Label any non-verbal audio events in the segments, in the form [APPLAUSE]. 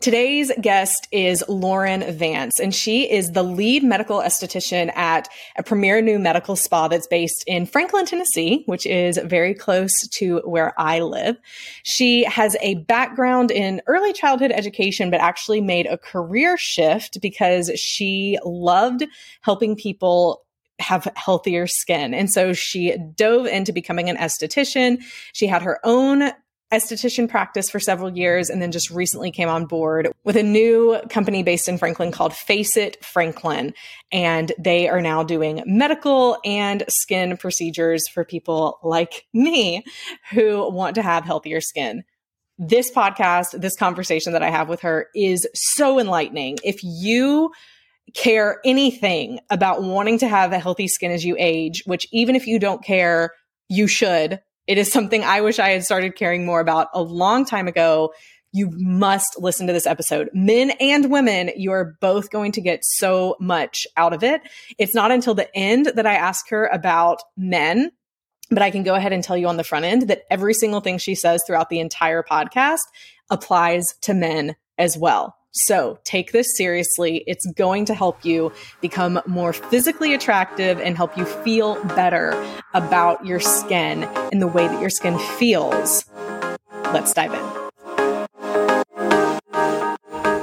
Today's guest is Lauren Vance, and she is the lead medical esthetician at a premier new medical spa that's based in Franklin, Tennessee, which is very close to where I live. She has a background in early childhood education, but actually made a career shift because she loved helping people have healthier skin. And so she dove into becoming an esthetician. She had her own esthetician practice for several years and then just recently came on board with a new company based in Franklin called Face It Franklin. And they are now doing medical and skin procedures for people like me who want to have healthier skin. This podcast, this conversation that I have with her is so enlightening. If you care anything about wanting to have a healthy skin as you age, which even if you don't care, you should it is something I wish I had started caring more about a long time ago. You must listen to this episode. Men and women, you are both going to get so much out of it. It's not until the end that I ask her about men, but I can go ahead and tell you on the front end that every single thing she says throughout the entire podcast applies to men as well. So take this seriously. It's going to help you become more physically attractive and help you feel better about your skin and the way that your skin feels. Let's dive in.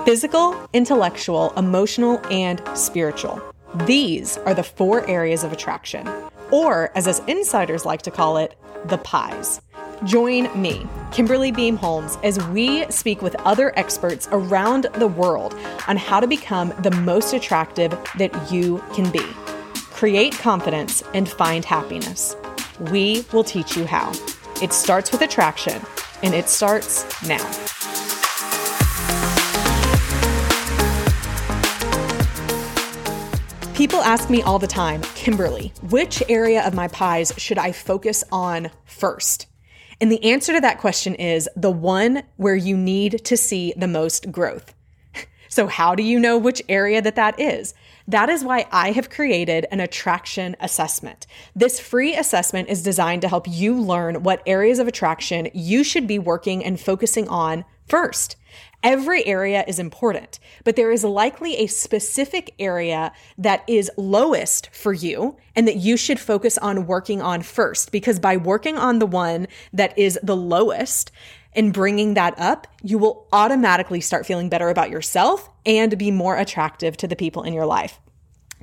Physical, intellectual, emotional, and spiritual. These are the four areas of attraction, or as us insiders like to call it, the pies. Join me, Kimberly Beam Holmes, as we speak with other experts around the world on how to become the most attractive that you can be. Create confidence and find happiness. We will teach you how. It starts with attraction, and it starts now. People ask me all the time, Kimberly, which area of my pies should I focus on first? And the answer to that question is the one where you need to see the most growth. [LAUGHS] So, how do you know which area that that is? That is why I have created an attraction assessment. This free assessment is designed to help you learn what areas of attraction you should be working and focusing on first. Every area is important, but there is likely a specific area that is lowest for you and that you should focus on working on first. Because by working on the one that is the lowest and bringing that up, you will automatically start feeling better about yourself and be more attractive to the people in your life.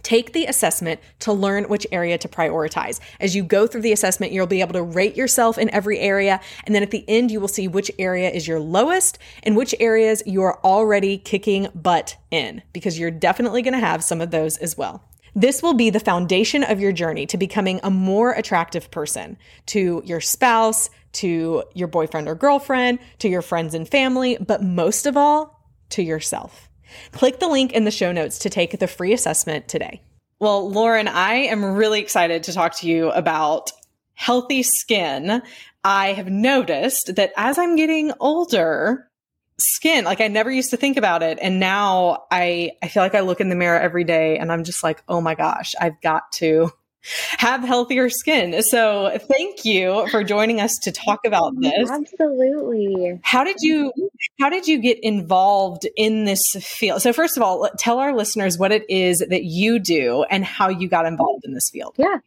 Take the assessment to learn which area to prioritize. As you go through the assessment, you'll be able to rate yourself in every area. And then at the end, you will see which area is your lowest and which areas you are already kicking butt in, because you're definitely going to have some of those as well. This will be the foundation of your journey to becoming a more attractive person to your spouse, to your boyfriend or girlfriend, to your friends and family, but most of all, to yourself. Click the link in the show notes to take the free assessment today. Well, Lauren, I am really excited to talk to you about healthy skin. I have noticed that as I'm getting older, skin, like I never used to think about it. And now I, I feel like I look in the mirror every day and I'm just like, oh my gosh, I've got to have healthier skin. So thank you for joining us to talk about this. Absolutely. How did you how did you get involved in this field? So first of all, tell our listeners what it is that you do and how you got involved in this field. Yeah.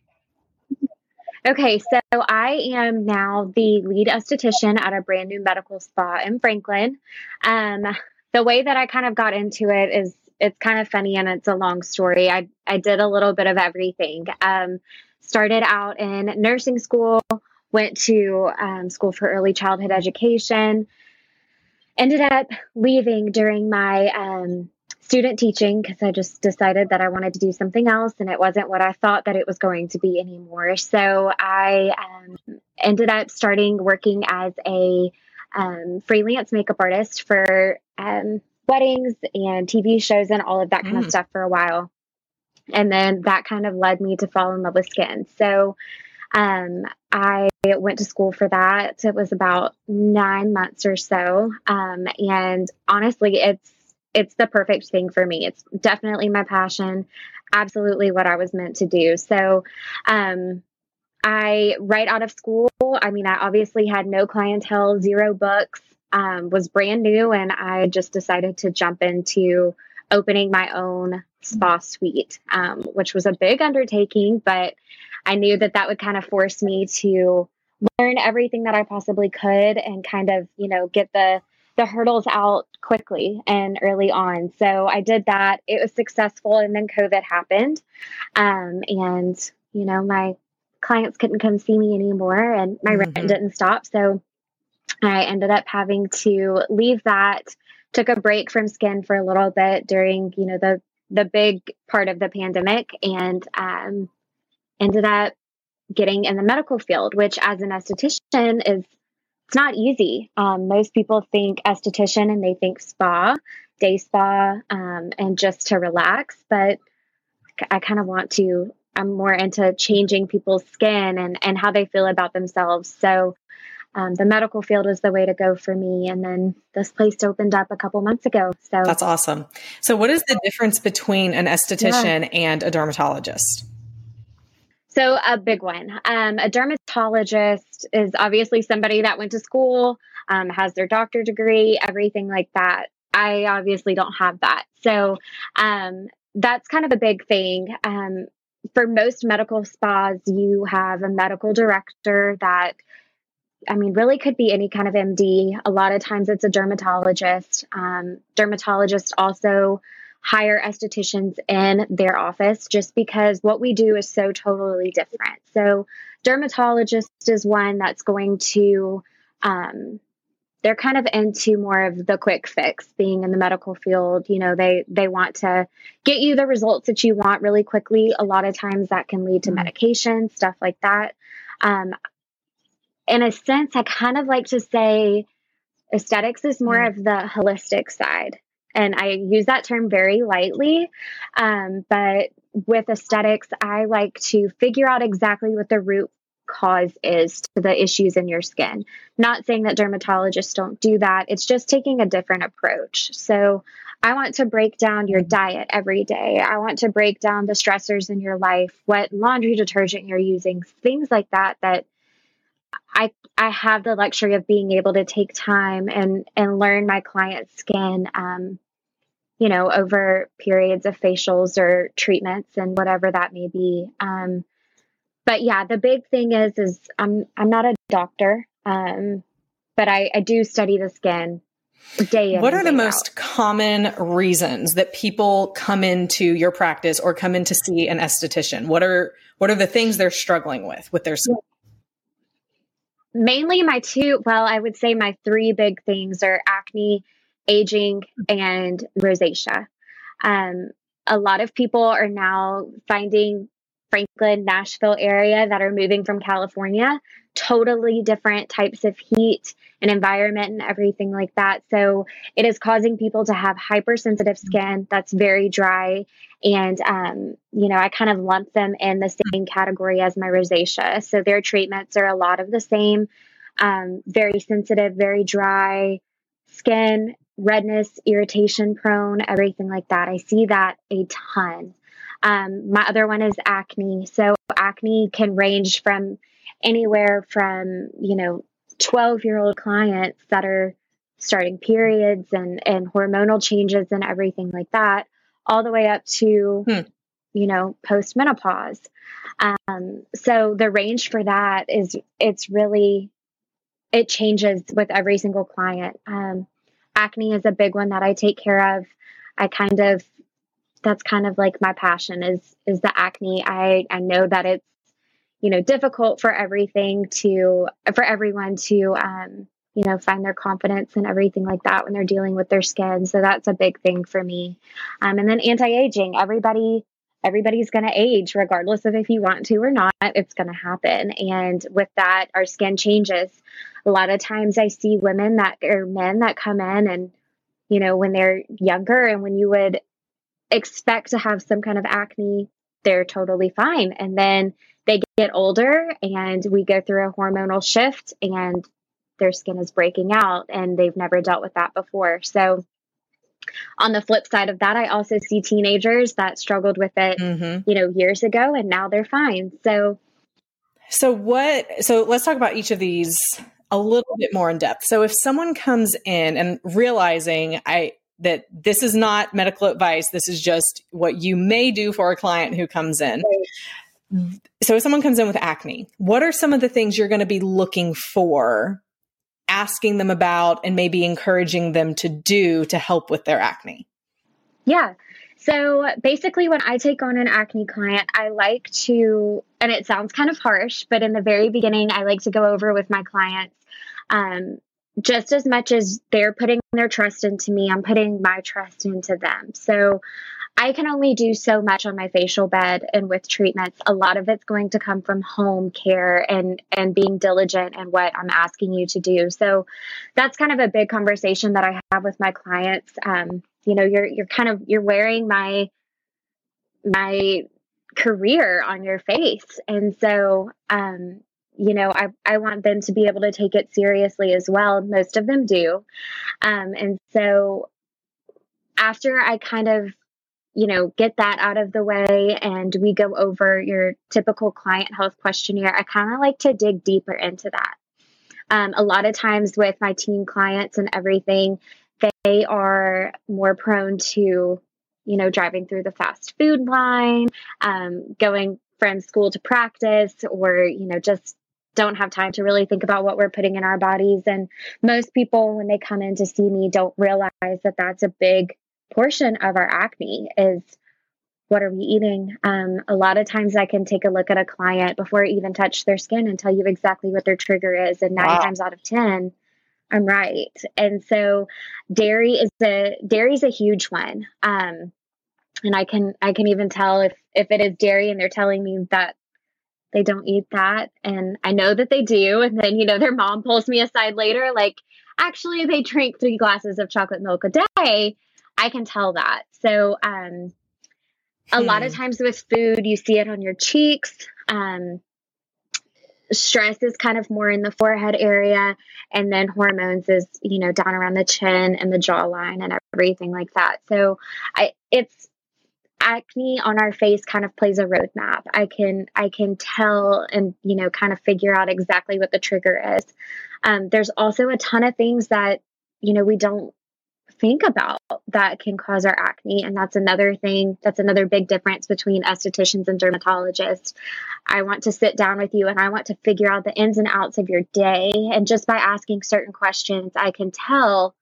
Okay, so I am now the lead esthetician at a brand new medical spa in Franklin. Um, the way that I kind of got into it is it's kind of funny and it's a long story. I I did a little bit of everything. Um, started out in nursing school, went to um, school for early childhood education. Ended up leaving during my um, student teaching because I just decided that I wanted to do something else and it wasn't what I thought that it was going to be anymore. So I um, ended up starting working as a um, freelance makeup artist for um, weddings and TV shows and all of that kind mm. of stuff for a while. And then that kind of led me to fall in love with skin. So um, I went to school for that. It was about nine months or so. Um, and honestly, it's it's the perfect thing for me. It's definitely my passion, absolutely what I was meant to do. So, um, I right out of school, I mean, I obviously had no clientele, zero books, um, was brand new, and I just decided to jump into opening my own spa suite, um, which was a big undertaking, but I knew that that would kind of force me to learn everything that I possibly could and kind of, you know, get the the hurdles out quickly and early on. So I did that. It was successful, and then COVID happened, um, and you know my clients couldn't come see me anymore, and my mm-hmm. rent didn't stop. So I ended up having to leave that. Took a break from skin for a little bit during, you know, the the big part of the pandemic, and um, ended up getting in the medical field, which as an esthetician is it's not easy. Um, most people think esthetician and they think spa, day spa, um, and just to relax. But I kind of want to. I'm more into changing people's skin and and how they feel about themselves. So um, the medical field was the way to go for me. And then this place opened up a couple months ago. So that's awesome. So, what is the difference between an esthetician yeah. and a dermatologist? So, a big one. Um, a dermatologist is obviously somebody that went to school, um, has their doctor degree, everything like that. I obviously don't have that. So, um, that's kind of a big thing. Um, for most medical spas, you have a medical director that, I mean, really could be any kind of MD. A lot of times it's a dermatologist. Um, dermatologists also hire estheticians in their office just because what we do is so totally different. So, dermatologist is one that's going to, um, they're kind of into more of the quick fix being in the medical field you know they they want to get you the results that you want really quickly a lot of times that can lead to mm-hmm. medication stuff like that um, in a sense i kind of like to say aesthetics is more mm-hmm. of the holistic side and I use that term very lightly. Um, but with aesthetics, I like to figure out exactly what the root cause is to the issues in your skin. Not saying that dermatologists don't do that, it's just taking a different approach. So, I want to break down your diet every day. I want to break down the stressors in your life, what laundry detergent you're using, things like that that I I have the luxury of being able to take time and and learn my client's skin um, you know, over periods of facials or treatments and whatever that may be. Um, but yeah, the big thing is, is I'm I'm not a doctor, um, but I, I do study the skin day in. What are the most out. common reasons that people come into your practice or come in to see an esthetician? What are what are the things they're struggling with with their skin? Mainly my two, well, I would say my three big things are acne, aging, and rosacea. Um, a lot of people are now finding Franklin, Nashville area that are moving from California, totally different types of heat and environment and everything like that. So it is causing people to have hypersensitive skin that's very dry. And, um, you know, I kind of lump them in the same category as my rosacea. So their treatments are a lot of the same, um, very sensitive, very dry skin redness, irritation prone, everything like that. I see that a ton. Um, my other one is acne. So acne can range from anywhere from, you know, 12 year old clients that are starting periods and, and hormonal changes and everything like that, all the way up to, hmm. you know, post menopause. Um, so the range for that is, it's really, it changes with every single client. Um, acne is a big one that I take care of. I kind of that's kind of like my passion is is the acne. I I know that it's you know difficult for everything to for everyone to um you know find their confidence and everything like that when they're dealing with their skin. So that's a big thing for me. Um, and then anti-aging. Everybody everybody's going to age regardless of if you want to or not it's going to happen and with that our skin changes a lot of times i see women that or men that come in and you know when they're younger and when you would expect to have some kind of acne they're totally fine and then they get older and we go through a hormonal shift and their skin is breaking out and they've never dealt with that before so on the flip side of that, I also see teenagers that struggled with it, mm-hmm. you know, years ago and now they're fine. So so what so let's talk about each of these a little bit more in depth. So if someone comes in and realizing I that this is not medical advice, this is just what you may do for a client who comes in. So if someone comes in with acne, what are some of the things you're going to be looking for, asking them about and maybe encouraging them to do to help with their acne? Yeah. So basically, when I take on an acne client, I like to, and it sounds kind of harsh, but in the very beginning, I like to go over with my clients um, just as much as they're putting their trust into me, I'm putting my trust into them. So I can only do so much on my facial bed and with treatments. A lot of it's going to come from home care and and being diligent in what I'm asking you to do. So that's kind of a big conversation that I have with my clients. Um, you know, you're you're kind of you're wearing my my career on your face, and so um, you know, I, I want them to be able to take it seriously as well. Most of them do. Um, and so after I kind of, you know, get that out of the way and we go over your typical client health questionnaire, I kind of like to dig deeper into that. Um, a lot of times with my teen clients and everything, they are more prone to, you know, driving through the fast food line, um, going from school to practice, or, you know, just don't have time to really think about what we're putting in our bodies. And most people, when they come in to see me, don't realize that that's a big portion of our acne is what are we eating? Um, a lot of times I can take a look at a client before I even touch their skin and tell you exactly what their trigger is. And nine wow. times out of 10, I'm right. And so dairy is a dairy is a huge one. Um, and I can I can even tell if if it is dairy and they're telling me that they don't eat that. And I know that they do. And then, you know, their mom pulls me aside later, like, actually, they drink three glasses of chocolate milk a day. I can tell that. So, um, a lot of hmm. times with food, you see it on your cheeks. Um, stress is kind of more in the forehead area and then hormones is you know down around the chin and the jawline and everything like that so i it's acne on our face kind of plays a roadmap. I can I can tell and you know kind of figure out exactly what the trigger is. Um, there's also a ton of things that you know we don't think about that can cause our acne and that's another thing that's another big difference between estheticians and dermatologists i want to sit down with you and i want to figure out the ins and outs of your day and just by asking certain questions i can tell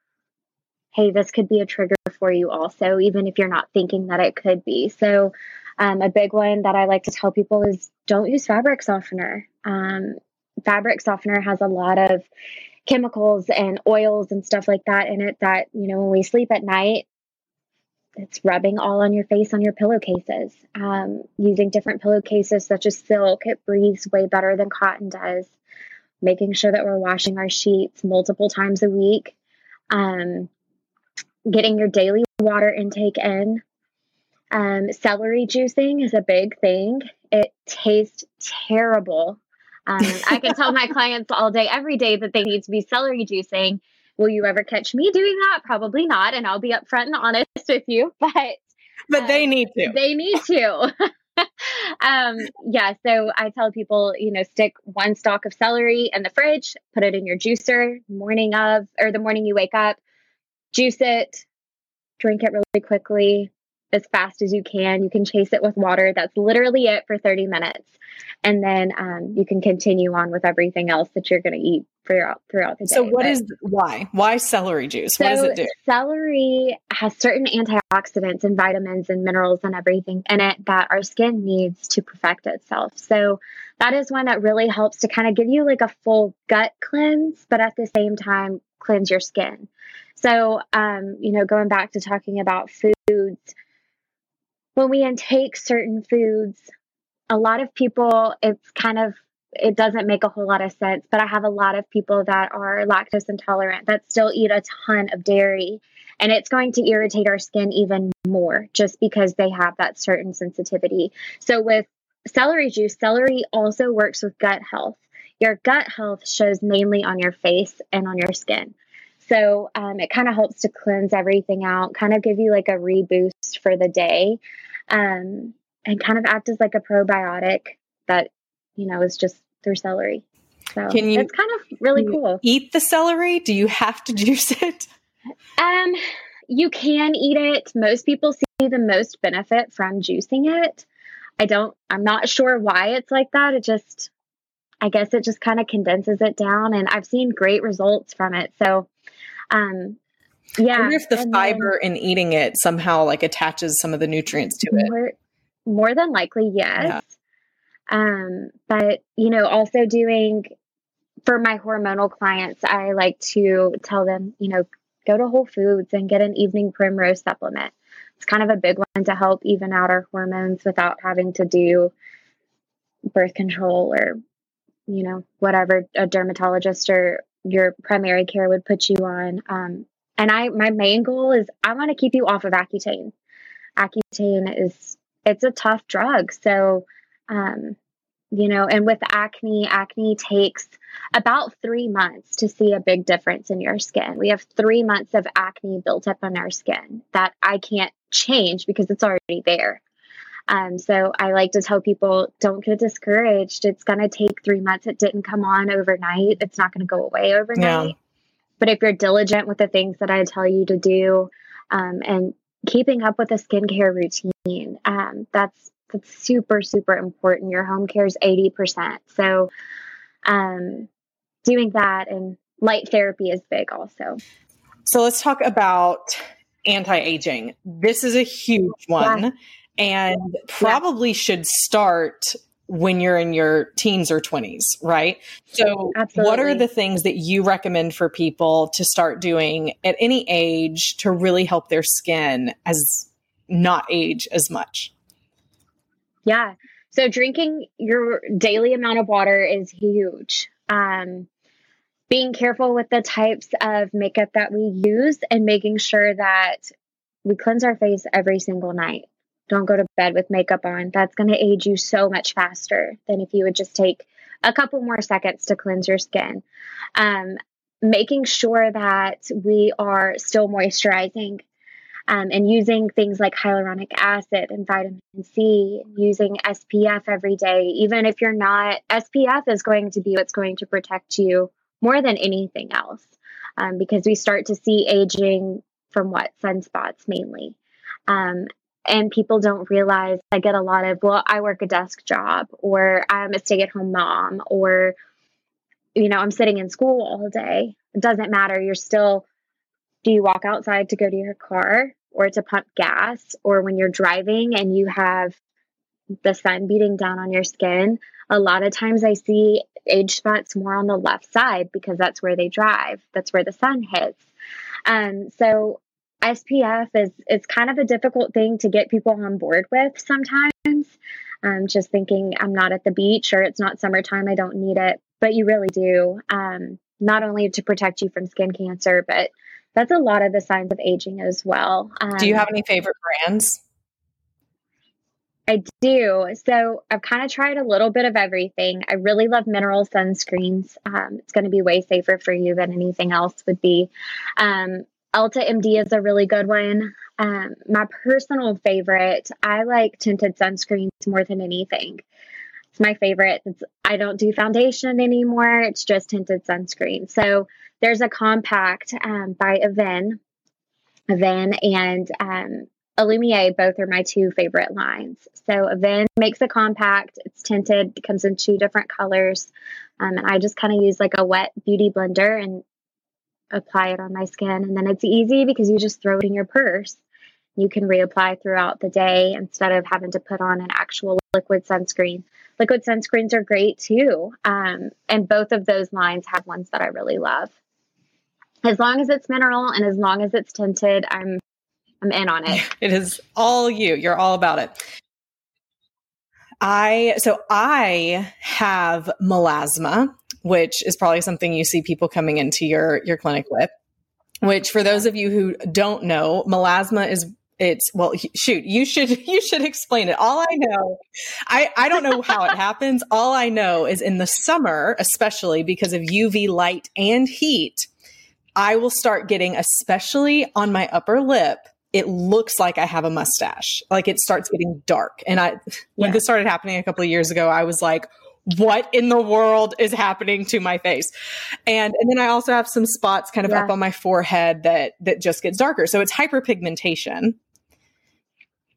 hey, this could be a trigger for you also, even if you're not thinking that it could be. So, um, a big one that I like to tell people is don't use fabric softener. Um, fabric softener has a lot of chemicals and oils and stuff like that in it that, you know, when we sleep at night, it's rubbing all on your face on your pillowcases. Um, using different pillowcases such as silk, it breathes way better than cotton does. Making sure that we're washing our sheets multiple times a week. Um, getting your daily water intake in. Um, celery juicing is a big thing. It tastes terrible. Um, I can tell my [LAUGHS] clients all day, every day that they need to be celery juicing. Will you ever catch me doing that? Probably not. And I'll be upfront and honest with you, [LAUGHS] but but um, they need to. They need to. [LAUGHS] um, yeah, so I tell people, you know, stick one stalk of celery in the fridge, put it in your juicer morning of or the morning you wake up, juice it, drink it really quickly, as fast as you can. You can chase it with water. That's literally it for 30 minutes. And then um, you can continue on with everything else that you're going to eat throughout throughout the day. So what but, is why? Why celery juice? So what does it do? Celery has certain antioxidants and vitamins and minerals and everything in it that our skin needs to perfect itself. So that is one that really helps to kind of give you like a full gut cleanse, but at the same time cleanse your skin. So, um, you know, going back to talking about foods, when we intake certain foods, a lot of people, it's kind of, it doesn't make a whole lot of sense, but I have a lot of people that are lactose intolerant that still eat a ton of dairy. And it's going to irritate our skin even more just because they have that certain sensitivity. So, with celery juice, celery also works with gut health. Your gut health shows mainly on your face and on your skin. So um, it kind of helps to cleanse everything out, kind of give you like a reboost for the day, um, and kind of act as like a probiotic that you know is just through celery. So can you, it's kind of really cool. Eat the celery? Do you have to [LAUGHS] juice it? Um, you can eat it. Most people see the most benefit from juicing it. I don't, I'm not sure why it's like that. It just, I guess it just kind of condenses it down and I've seen great results from it. So, um, yeah. I wonder if the fiber in eating it somehow like attaches some of the nutrients to it. More, more than likely, yes. Yeah. Um, but you know, also doing for my hormonal clients, I like to tell them, you know, go to Whole Foods and get an evening primrose supplement. It's kind of a big one to help even out our hormones without having to do birth control or, you know, whatever a dermatologist or your primary care would put you on. Um, and I, my main goal is I want to keep you off of Accutane. Accutane is, it's a tough drug. So, um, you know, and with acne, acne takes about three months to see a big difference in your skin. We have three months of acne built up on our skin that I can't change because it's already there. Um, so I like to tell people don't get discouraged. It's going to take three months. It didn't come on overnight. It's not going to go away overnight. Yeah. But if you're diligent with the things that I tell you to do um, and keeping up with a skincare routine, um, that's that's super super important. Your home care is eighty percent. So um, doing that and light therapy is big also. So let's talk about anti aging. This is a huge one yeah. And probably yeah. should start when you're in your teens or 20s, right? So, Absolutely. what are the things that you recommend for people to start doing at any age to really help their skin as not age as much? Yeah. So, drinking your daily amount of water is huge. Um, being careful with the types of makeup that we use and making sure that we cleanse our face every single night. Don't go to bed with makeup on. That's going to age you so much faster than if you would just take a couple more seconds to cleanse your skin. Um, making sure that we are still moisturizing um, and using things like hyaluronic acid and vitamin C, using SPF every day, even if you're not, SPF is going to be what's going to protect you more than anything else um, because we start to see aging from what sunspots mainly. Um, and people don't realize I get a lot of, well, I work a desk job or I'm a stay at home mom or, you know, I'm sitting in school all day. It doesn't matter. You're still, do you walk outside to go to your car or to pump gas or when you're driving and you have the sun beating down on your skin? A lot of times I see age spots more on the left side because that's where they drive, that's where the sun hits. Um, so SPF is it's kind of a difficult thing to get people on board with sometimes. Um, just thinking I'm not at the beach or it's not summertime, I don't need it, but you really do. Um, not only to protect you from skin cancer, but that's a lot of the signs of aging as well. Um, do you have any favorite brands? I do. So I've kind of tried a little bit of everything. I really love mineral sunscreens. Um, it's going to be way safer for you than anything else would be. Um, Elta MD is a really good one. Um, my personal favorite, I like tinted sunscreens more than anything. It's my favorite. It's, I don't do foundation anymore. It's just tinted sunscreen. So there's a compact um, by Avène, Avène and um, Illumier. Both are my two favorite lines. So Avène makes a compact. It's tinted. It comes in two different colors. Um, and I just kind of use like a wet beauty blender and apply it on my skin. And then it's easy because you just throw it in your purse. You can reapply throughout the day instead of having to put on an actual liquid sunscreen. Liquid sunscreens are great too. Um, and both of those lines have ones that I really love. As long as it's mineral and as long as it's tinted, I'm I'm in on it. [LAUGHS] It is all you. You're all about it. I so I have melasma, which is probably something you see people coming into your your clinic with. Which, for those of you who don't know, melasma is it's well shoot you should [LAUGHS] you should explain it. All i know i i don't know how it [LAUGHS] happens. All i know is in the summer especially because of uv light and heat i will start getting especially on my upper lip it looks like i have a mustache. Like it starts getting dark. And i when this started happening a couple of years ago i was like what in the world is happening to my face? And and then I also have some spots kind of yeah. up on my forehead that that just gets darker. So it's hyperpigmentation.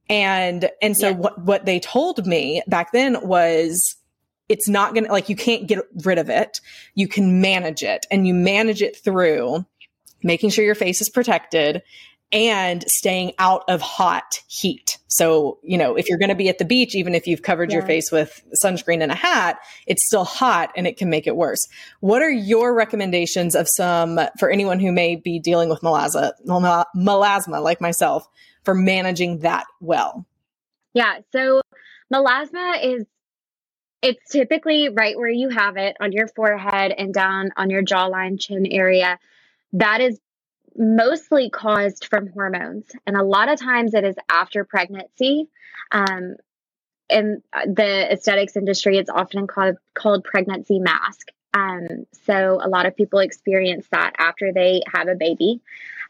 And and so yeah. what what they told me back then was it's not going to like you can't get rid of it. You can manage it and you manage it through making sure your face is protected and staying out of hot heat. So, you know, if you're going to be at the beach, even if you've covered yeah. your face with sunscreen and a hat, it's still hot and it can make it worse. What are your recommendations of some for anyone who may be dealing with melasma, melasma like myself for managing that well? Yeah. So melasma is it's typically right where you have it on your forehead and down on your jawline, chin area. That is mostly caused from hormones. And a lot of times it is after pregnancy. Um, in the aesthetics industry, it's often called, called pregnancy mask. Um, so a lot of people experience that after they have a baby.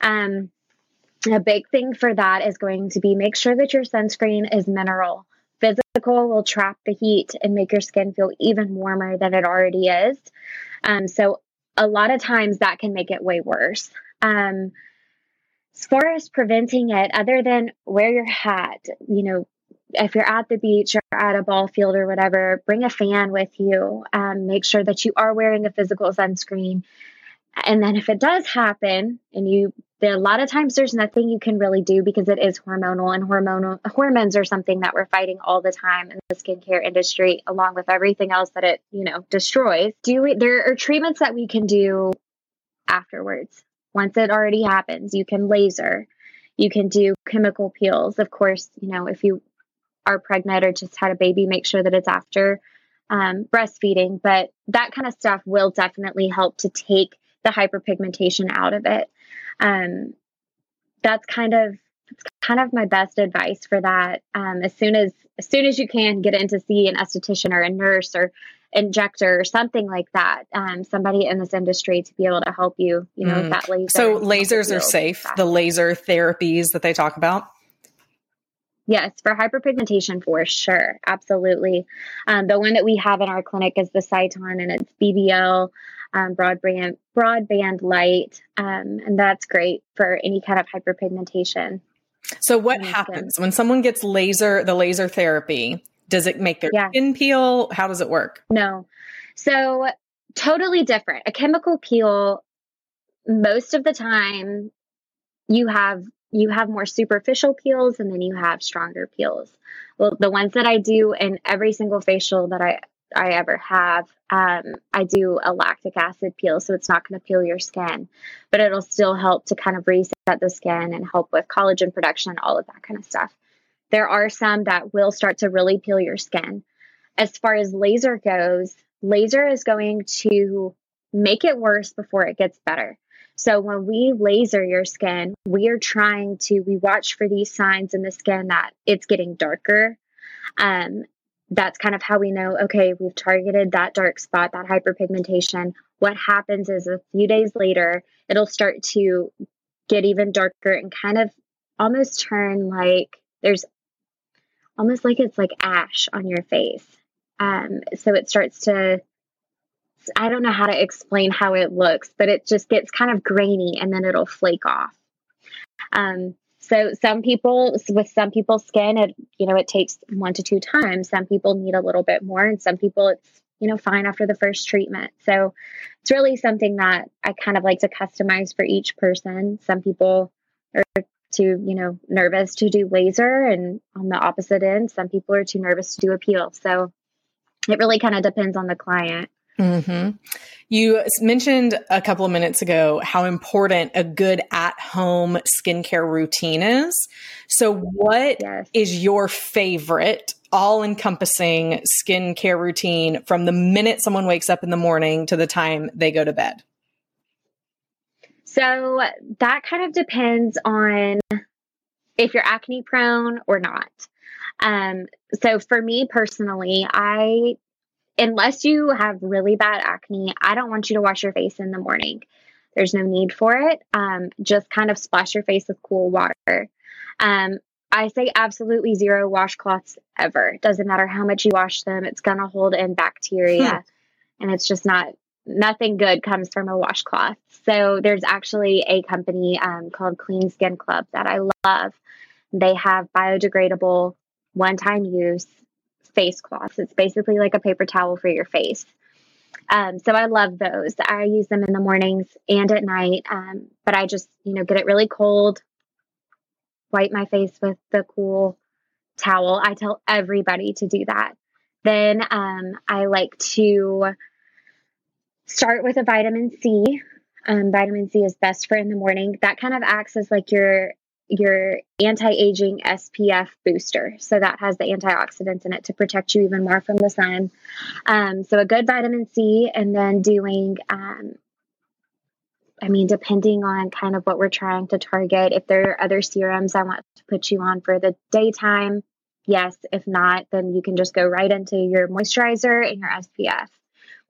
Um, a big thing for that is going to be make sure that your sunscreen is mineral. Physical will trap the heat and make your skin feel even warmer than it already is. Um, so a lot of times that can make it way worse. Um, as far as preventing it, other than wear your hat, you know, if you're at the beach or at a ball field or whatever, bring a fan with you. Um, make sure that you are wearing a physical sunscreen. And then if it does happen and you there a lot of times there's nothing you can really do because it is hormonal and hormonal hormones are something that we're fighting all the time in the skincare industry along with everything else that it you know destroys do we, there are treatments that we can do afterwards once it already happens you can laser you can do chemical peels of course you know if you are pregnant or just had a baby make sure that it's after um, breastfeeding but that kind of stuff will definitely help to take the hyperpigmentation out of it um, that's kind of it's kind of my best advice for that. Um, as soon as as soon as you can, get in to see an esthetician or a nurse or injector or something like that. Um, somebody in this industry to be able to help you. You know, mm. that laser. So lasers are safe. The laser therapies that they talk about. Yes, for hyperpigmentation, for sure, absolutely. Um, the one that we have in our clinic is the Sciton, and it's BBL um, broadband broadband light, um, and that's great for any kind of hyperpigmentation. So, what happens when someone gets laser the laser therapy? Does it make their yeah. skin peel? How does it work? No, so totally different. A chemical peel, most of the time, you have you have more superficial peels and then you have stronger peels. Well, the ones that I do in every single facial that I I ever have, um, I do a lactic acid peel, so it's not going to peel your skin, but it'll still help to kind of reset the skin and help with collagen production, all of that kind of stuff. There are some that will start to really peel your skin. As far as laser goes, laser is going to make it worse before it gets better. So when we laser your skin, we are trying to we watch for these signs in the skin that it's getting darker. Um, that's kind of how we know okay, we've targeted that dark spot, that hyperpigmentation. What happens is a few days later, it'll start to get even darker and kind of almost turn like there's almost like it's like ash on your face. Um, so it starts to, I don't know how to explain how it looks, but it just gets kind of grainy and then it'll flake off. Um, so some people with some people's skin, it you know it takes one to two times. Some people need a little bit more, and some people it's you know fine after the first treatment. So it's really something that I kind of like to customize for each person. Some people are too you know nervous to do laser, and on the opposite end, some people are too nervous to do a peel. So it really kind of depends on the client. Mm-hmm. You mentioned a couple of minutes ago how important a good at home skincare routine is. So, what yes. is your favorite all encompassing skincare routine from the minute someone wakes up in the morning to the time they go to bed? So, that kind of depends on if you're acne prone or not. Um, so for me personally, I unless you have really bad acne, I don't want you to wash your face in the morning. There's no need for it. Um, just kind of splash your face with cool water. Um, I say absolutely zero washcloths ever. Doesn't matter how much you wash them, it's going to hold in bacteria. Hmm. And it's just not, nothing good comes from a washcloth. So there's actually a company um, called Clean Skin Club that I love. They have biodegradable, one time use face cloths. It's basically like a paper towel for your face. Um, so I love those. I use them in the mornings and at night. Um, but I just, you know, get it really cold, wipe my face with the cool towel. I tell everybody to do that. Then um, I like to start with a vitamin C. Um, vitamin C is best for in the morning. That kind of acts as like your your anti-aging SPF booster. So that has the antioxidants in it to protect you even more from the sun. Um, so a good vitamin C, and then doing, um, I mean, depending on kind of what we're trying to target. If there are other serums I want to put you on for the daytime, yes. If not, then you can just go right into your moisturizer and your SPF.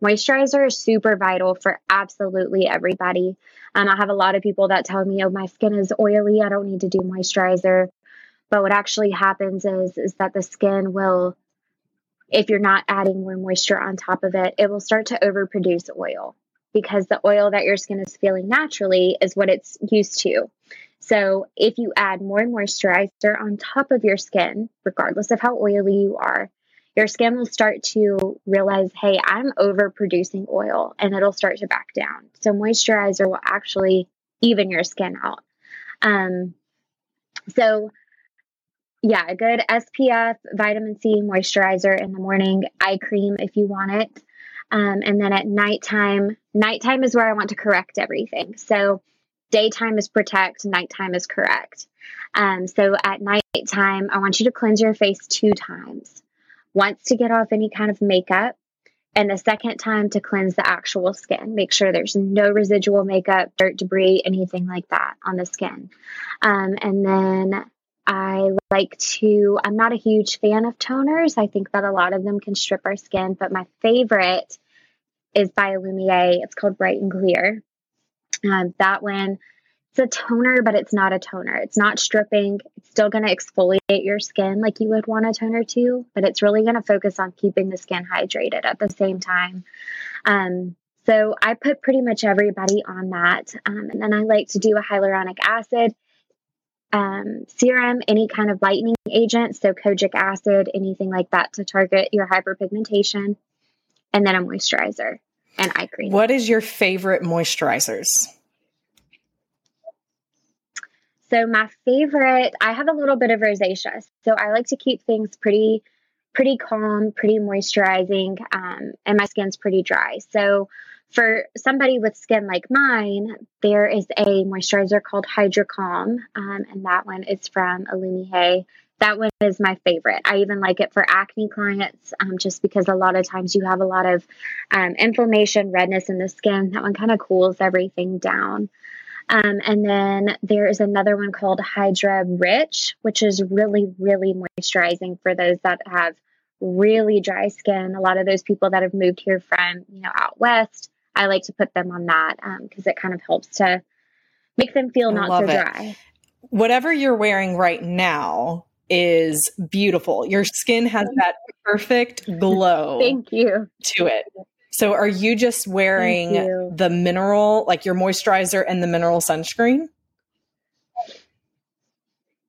Moisturizer is super vital for absolutely everybody. Um, I have a lot of people that tell me, oh, my skin is oily. I don't need to do moisturizer. But what actually happens is, is that the skin will, if you're not adding more moisture on top of it, it will start to overproduce oil because the oil that your skin is feeling naturally is what it's used to. So if you add more moisturizer on top of your skin, regardless of how oily you are, your skin will start to realize, hey, I'm overproducing oil and it'll start to back down. So moisturizer will actually even your skin out. Um, so yeah, a good SPF, vitamin C moisturizer in the morning, eye cream if you want it. Um, and then at nighttime, nighttime is where I want to correct everything. So daytime is protect, nighttime is correct. Um, so at nighttime, I want you to cleanse your face two times once to get off any kind of makeup, and the second time to cleanse the actual skin. Make sure there's no residual makeup, dirt, debris, anything like that on the skin. Um, and then I like to, I'm not a huge fan of toners. I think that a lot of them can strip our skin, but my favorite is by Lumiere. It's called Bright and Clear. Um, that one it's a toner, but it's not a toner. It's not stripping. It's still going to exfoliate your skin like you would want a toner to, but it's really going to focus on keeping the skin hydrated at the same time. Um, so I put pretty much everybody on that. Um, and then I like to do a hyaluronic acid um, serum, any kind of lightening agent, so kojic acid, anything like that to target your hyperpigmentation, and then a moisturizer and eye cream. What is your favorite moisturizers? So my favorite, I have a little bit of rosacea, so I like to keep things pretty, pretty calm, pretty moisturizing, um, and my skin's pretty dry. So for somebody with skin like mine, there is a moisturizer called Hydra Calm, um, and that one is from Illumi That one is my favorite. I even like it for acne clients, um, just because a lot of times you have a lot of um, inflammation, redness in the skin. That one kind of cools everything down. Um, and then there is another one called Hydra Rich, which is really, really moisturizing for those that have really dry skin. A lot of those people that have moved here from, you know, out west, I like to put them on that because um, it kind of helps to make them feel not so dry. Whatever you're wearing right now is beautiful. Your skin has that perfect glow. Thank you. To it. So are you just wearing you. the mineral, like your moisturizer and the mineral sunscreen?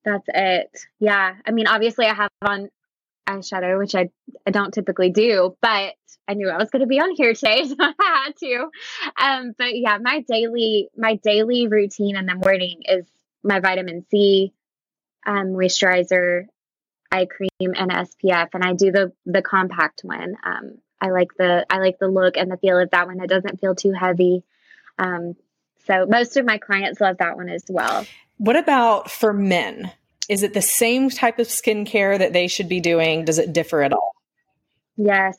That's it. Yeah. I mean, obviously I have on eyeshadow, which I, I don't typically do, but I knew I was going to be on here today, [LAUGHS] so I had to. Um, but yeah, my daily, my daily routine in the morning is my vitamin C, um, moisturizer, eye cream, and SPF, and I do the the compact one. Um, I like the I like the look and the feel of that one. It doesn't feel too heavy. Um, so most of my clients love that one as well. What about for men? Is it the same type of skincare that they should be doing? Does it differ at all? Yes.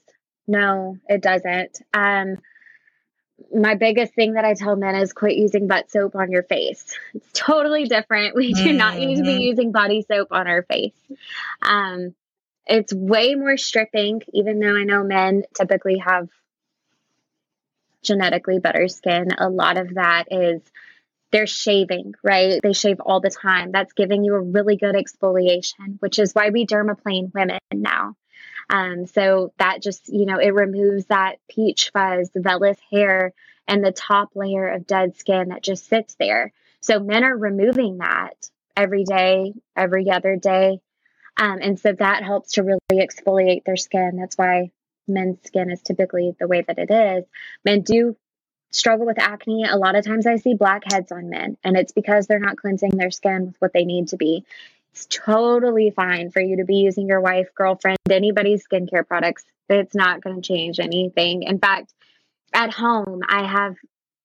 No, it doesn't. Um, my biggest thing that I tell men is quit using butt soap on your face. It's totally different. We do mm-hmm. not need to be mm-hmm. using body soap on our face. Um, it's way more stripping, even though I know men typically have genetically better skin. A lot of that is they're shaving, right? They shave all the time. That's giving you a really good exfoliation, which is why we dermaplane women now. Um, so that just, you know, it removes that peach fuzz, the vellus hair, and the top layer of dead skin that just sits there. So men are removing that every day, every other day. Um, and so that helps to really exfoliate their skin. That's why men's skin is typically the way that it is. Men do struggle with acne. A lot of times I see blackheads on men, and it's because they're not cleansing their skin with what they need to be. It's totally fine for you to be using your wife, girlfriend, anybody's skincare products. It's not going to change anything. In fact, at home, I have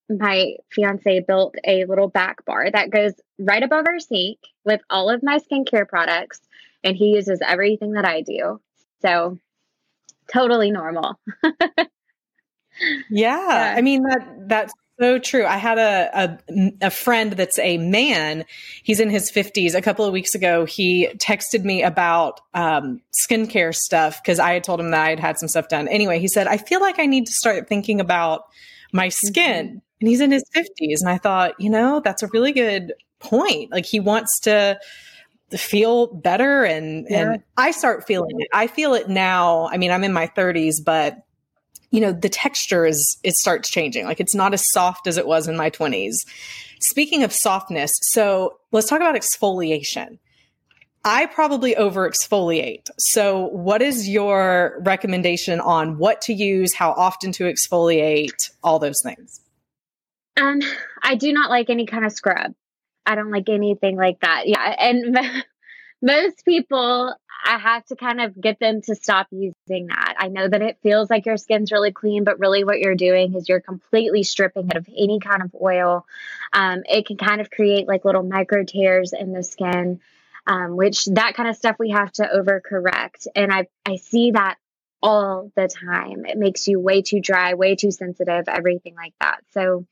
my fiance built a little back bar that goes right above our sink with all of my skincare products, and he uses everything that I do. So, totally normal. [LAUGHS] yeah, yeah, I mean that that's so true. I had a, a, a friend that's a man. He's in his fifties. A couple of weeks ago, he texted me about um, skincare stuff because I had told him that I had had some stuff done. Anyway, he said I feel like I need to start thinking about my skin, mm-hmm. and he's in his fifties. And I thought, you know, that's a really good point. Like he wants to feel better, and yeah. and I start feeling it. I feel it now. I mean, I'm in my 30s, but you know the texture is it starts changing like it's not as soft as it was in my 20s speaking of softness so let's talk about exfoliation I probably over exfoliate. So, what is your recommendation on what to use, how often to exfoliate, all those things? Um, I do not like any kind of scrub. I don't like anything like that. Yeah, and [LAUGHS] most people I have to kind of get them to stop using that. I know that it feels like your skin's really clean, but really what you're doing is you're completely stripping it of any kind of oil. Um, it can kind of create like little micro tears in the skin, um, which that kind of stuff we have to overcorrect. And I, I see that all the time. It makes you way too dry, way too sensitive, everything like that. So,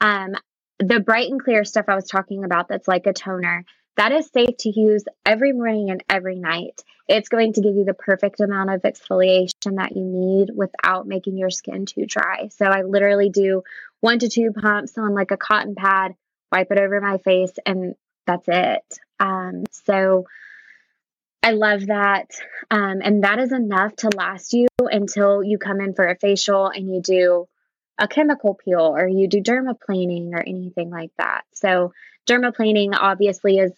um, the bright and clear stuff I was talking about that's like a toner, that is safe to use every morning and every night. It's going to give you the perfect amount of exfoliation that you need without making your skin too dry. So I literally do one to two pumps on like a cotton pad, wipe it over my face, and that's it. Um, so I love that. Um, and that is enough to last you until you come in for a facial and you do a chemical peel or you do dermaplaning or anything like that. So dermaplaning obviously is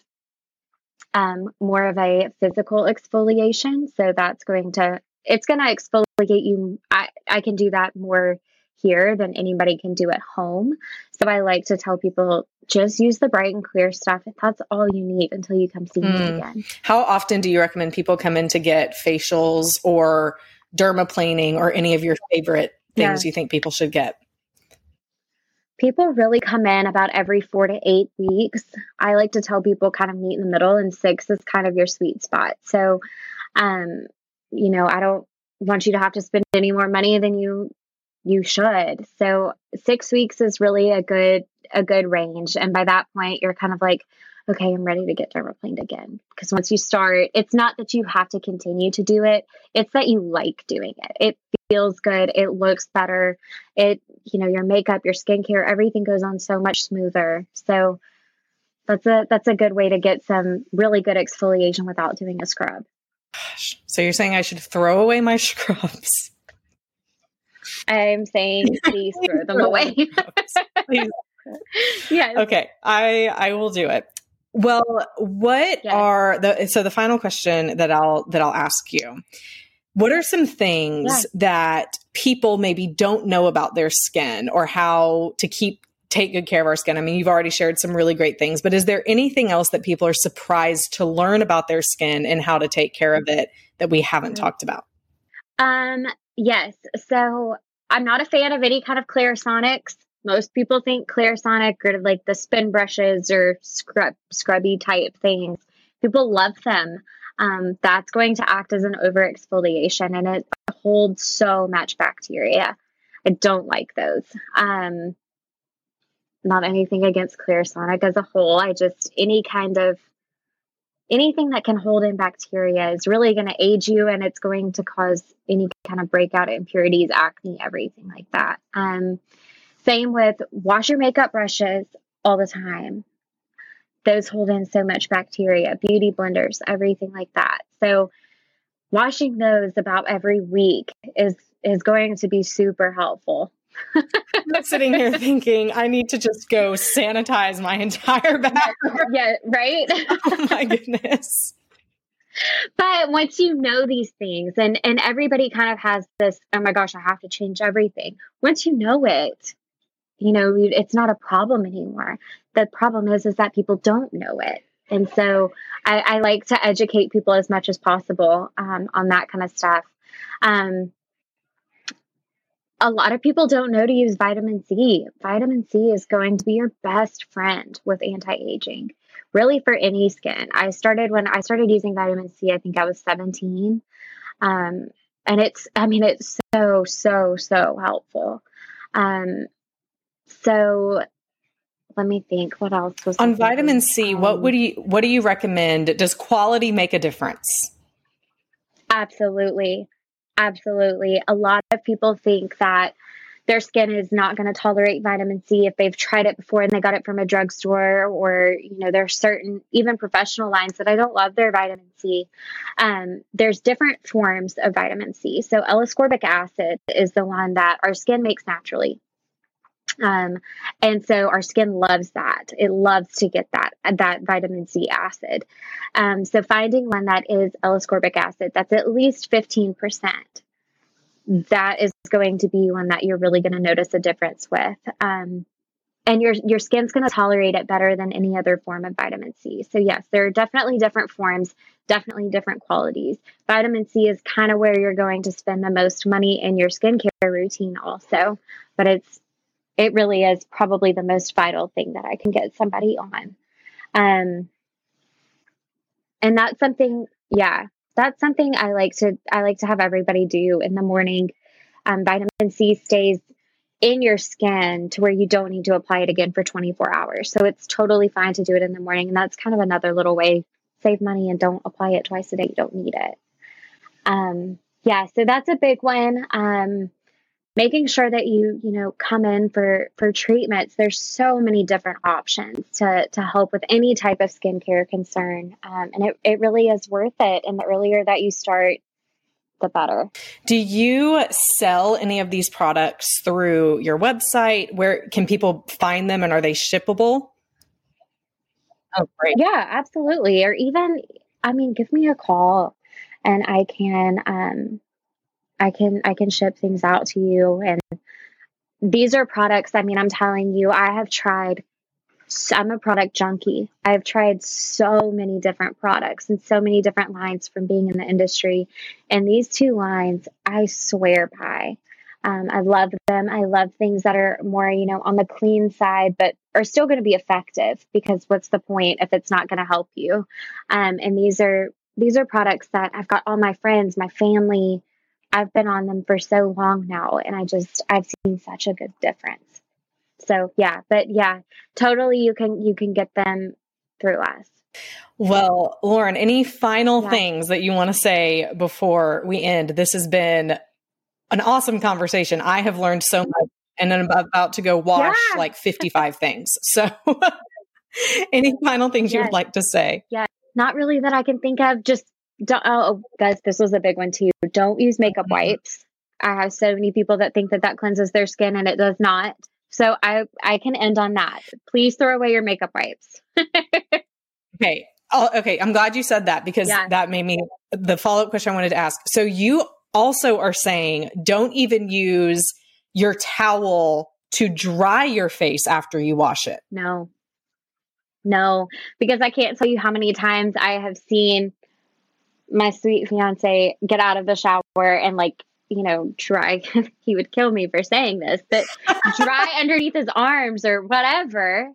um, more of a physical exfoliation. So that's going to, it's going to exfoliate you. I, I can do that more here than anybody can do at home. So I like to tell people just use the bright and clear stuff. That's all you need until you come see mm. me hmm. again. How often do you recommend people come in to get facials or dermaplaning or any of your favorite things yeah. you think people should get? people really come in about every four to eight weeks. I like to tell people kind of meet in the middle, and six is kind of your sweet spot. So, um, you know, I don't want you to have to spend any more money than you you should. So, six weeks is really a good a good range, and by that point, you're kind of like, okay, I'm ready to get dermaplaned again. Because once you start, it's not that you have to continue to do it; it's that you like doing it. It feels good. It looks better. It, you know, your makeup, your skincare, everything goes on so much smoother. So that's a that's a good way to get some really good exfoliation without doing a scrub. [SIGHS] So you're saying I should throw away my [LAUGHS] scrubs? I'm saying [LAUGHS] please throw them away. please. [LAUGHS] yes. Okay, I I will do it. Well, what yes. are the so the final question that I'll that I'll ask you what are some things yeah. that people maybe don't know about their skin or how to keep take good care of our skin? I mean, you've already shared some really great things, but is there anything else that people are surprised to learn about their skin and how to take care of it that we haven't mm-hmm. talked about? Um, yes. So I'm not a fan of any kind of Clarisonics. Most people think Clarisonic or like the spin brushes or scrub scrubby type things. People love them um, that's going to act as an over exfoliation and it holds so much bacteria. I don't like those. Um, not anything against Clarisonic as a whole. I just, any kind of anything that can hold in bacteria is really going to age you and it's going to cause any kind of breakout impurities, acne, everything like that. Um, same with wash your makeup brushes all the time. Those hold in so much bacteria, beauty blenders, everything like that. So washing those about every week is is going to be super helpful. I'm sitting here [LAUGHS] thinking I need to just go sanitize my entire bathroom. Yeah, right? [LAUGHS] oh my goodness. But once you know these things and and everybody kind of has this oh my gosh, I have to change everything. Once you know it, you know, it's not a problem anymore. The problem is is that people don't know it. And so I, I like to educate people as much as possible um, on that kind of stuff. Um, a lot of people don't know to use vitamin C. Vitamin C is going to be your best friend with anti aging, really for any skin. I started when I started using vitamin C, I think I was 17. Um, and it's, I mean, it's so, so, so helpful. Um, so let me think what else was on vitamin C. Um, what would you, what do you recommend? Does quality make a difference? Absolutely. Absolutely. A lot of people think that their skin is not going to tolerate vitamin C if they've tried it before and they got it from a drugstore or you know there's certain even professional lines that I don't love their vitamin C. Um, there's different forms of vitamin C. So L-ascorbic acid is the one that our skin makes naturally. Um, and so our skin loves that. It loves to get that that vitamin C acid. Um, so finding one that is L-ascorbic acid that's at least fifteen percent, that is going to be one that you're really going to notice a difference with. Um, and your your skin's going to tolerate it better than any other form of vitamin C. So yes, there are definitely different forms, definitely different qualities. Vitamin C is kind of where you're going to spend the most money in your skincare routine also, but it's it really is probably the most vital thing that I can get somebody on. Um, and that's something, yeah, that's something I like to I like to have everybody do in the morning. Um, vitamin C stays in your skin to where you don't need to apply it again for 24 hours. So it's totally fine to do it in the morning, and that's kind of another little way save money and don't apply it twice a day. You don't need it. Um, yeah, so that's a big one. Um, making sure that you you know come in for for treatments. There's so many different options to to help with any type of skincare concern um, and it, it really is worth it. And the earlier that you start the better. Do you sell any of these products through your website? Where can people find them and are they shippable? Oh great. Yeah absolutely. Or even i mean give me a call and i can um I can I can ship things out to you and these are products I mean I'm telling you I have tried I'm a product junkie. I've tried so many different products and so many different lines from being in the industry. And these two lines, I swear by. Um, I love them. I love things that are more, you know, on the clean side, but are still going to be effective because what's the point if it's not going to help you? Um, and these are these are products that I've got all my friends, my family, I've been on them for so long now and I just I've seen such a good difference. So yeah, but yeah, totally you can you can get them through us. Well, Lauren, any final yeah. things that you want to say before we end? This has been an awesome conversation. I have learned so much and I'm about to go wash yeah. like 55 things. So [LAUGHS] any final things yes. you would like to say? Yeah, not really that I can think of. Just don't, oh, guys, this was a big one too. Don't use makeup mm-hmm. wipes. I have so many people that think that that cleanses their skin and it does not. So I I can end on that. Please throw away your makeup wipes. [LAUGHS] okay. Oh, okay. I'm glad you said that because yeah. that made me the follow up question I wanted to ask. So you also are saying don't even use your towel to dry your face after you wash it. No. No, because I can't tell you how many times I have seen my sweet fiance get out of the shower and like you know dry [LAUGHS] he would kill me for saying this but dry [LAUGHS] underneath his arms or whatever.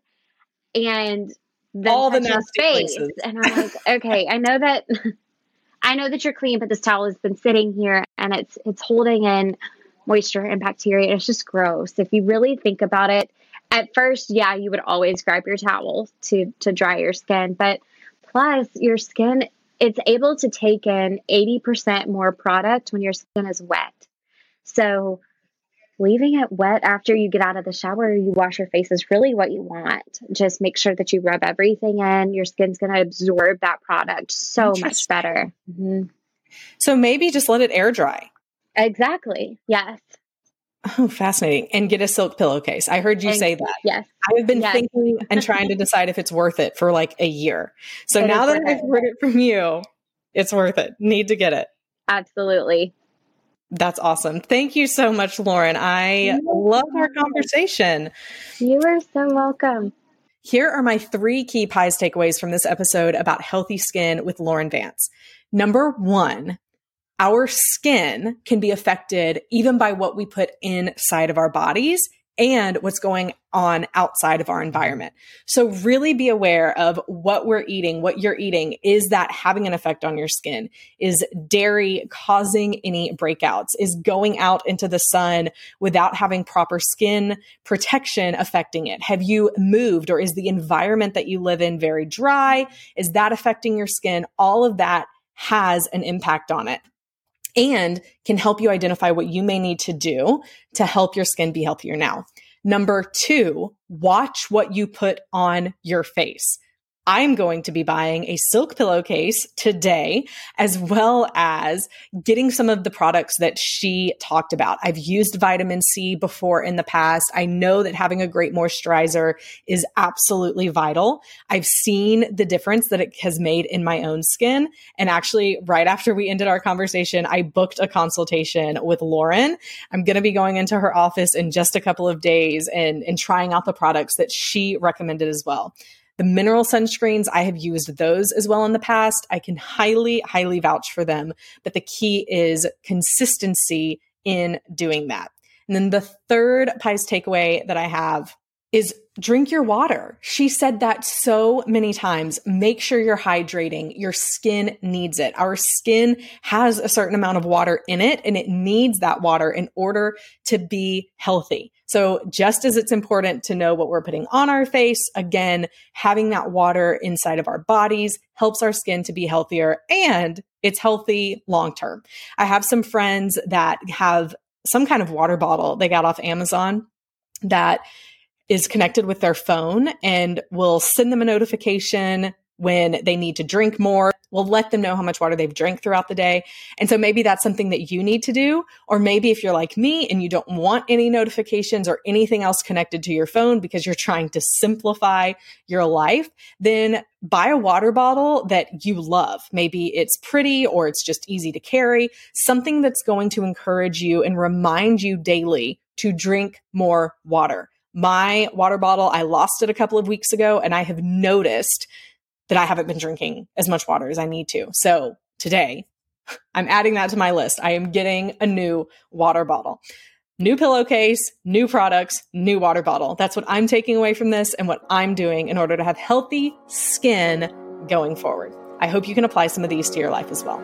And then all the nasty face. places. and i'm like okay i know that [LAUGHS] i know that you're clean but this towel has been sitting here and it's it's holding in moisture and bacteria. And it's just gross. If you really think about it at first yeah you would always grab your towel to to dry your skin but plus your skin it's able to take in 80% more product when your skin is wet. So leaving it wet after you get out of the shower you wash your face is really what you want. Just make sure that you rub everything in. Your skin's going to absorb that product so much better. Mm-hmm. so maybe just let it air dry. Exactly. Yes Oh, fascinating. And get a silk pillowcase. I heard you and, say that. Yes. I have been yes. thinking and [LAUGHS] trying to decide if it's worth it for like a year. So it now that I've heard it from you, it's worth it. Need to get it. Absolutely. That's awesome. Thank you so much, Lauren. I love our conversation. You are so welcome. Here are my three key pies takeaways from this episode about healthy skin with Lauren Vance. Number one, our skin can be affected even by what we put inside of our bodies and what's going on outside of our environment. So really be aware of what we're eating, what you're eating. Is that having an effect on your skin? Is dairy causing any breakouts? Is going out into the sun without having proper skin protection affecting it? Have you moved or is the environment that you live in very dry? Is that affecting your skin? All of that has an impact on it and can help you identify what you may need to do to help your skin be healthier now. Number two, watch what you put on your face. I'm going to be buying a silk pillowcase today, as well as getting some of the products that she talked about. I've used vitamin C before in the past. I know that having a great moisturizer is absolutely vital. I've seen the difference that it has made in my own skin. And actually, right after we ended our conversation, I booked a consultation with Lauren. I'm going to be going into her office in just a couple of days and, and trying out the products that she recommended as well. The mineral sunscreens, I have used those as well in the past. I can highly, highly vouch for them. But the key is consistency in doing that. And then the third pies takeaway that I have is drink your water. She said that so many times. Make sure you're hydrating. Your skin needs it. Our skin has a certain amount of water in it and it needs that water in order to be healthy. So just as it's important to know what we're putting on our face, again, having that water inside of our bodies helps our skin to be healthier and it's healthy long term. I have some friends that have some kind of water bottle they got off Amazon that is connected with their phone and will send them a notification when they need to drink more. We'll let them know how much water they've drank throughout the day. And so maybe that's something that you need to do. Or maybe if you're like me and you don't want any notifications or anything else connected to your phone because you're trying to simplify your life, then buy a water bottle that you love. Maybe it's pretty or it's just easy to carry, something that's going to encourage you and remind you daily to drink more water. My water bottle, I lost it a couple of weeks ago and I have noticed that I haven't been drinking as much water as I need to. So today, [LAUGHS] I'm adding that to my list. I am getting a new water bottle. New pillowcase, new products, new water bottle. That's what I'm taking away from this and what I'm doing in order to have healthy skin going forward. I hope you can apply some of these to your life as well.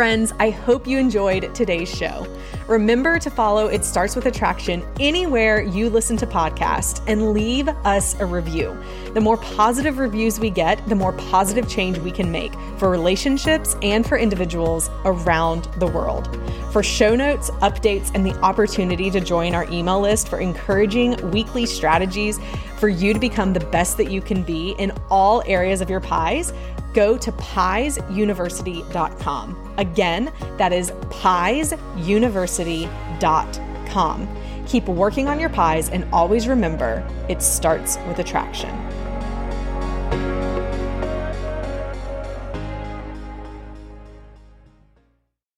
Friends, I hope you enjoyed today's show. Remember to follow It Starts With Attraction anywhere you listen to podcasts and leave us a review. The more positive reviews we get, the more positive change we can make for relationships and for individuals around the world. For show notes, updates, and the opportunity to join our email list for encouraging weekly strategies for you to become the best that you can be in all areas of your pies, go to piesuniversity.com. Again, that is piesuniversity.com. Keep working on your pies and always remember it starts with attraction.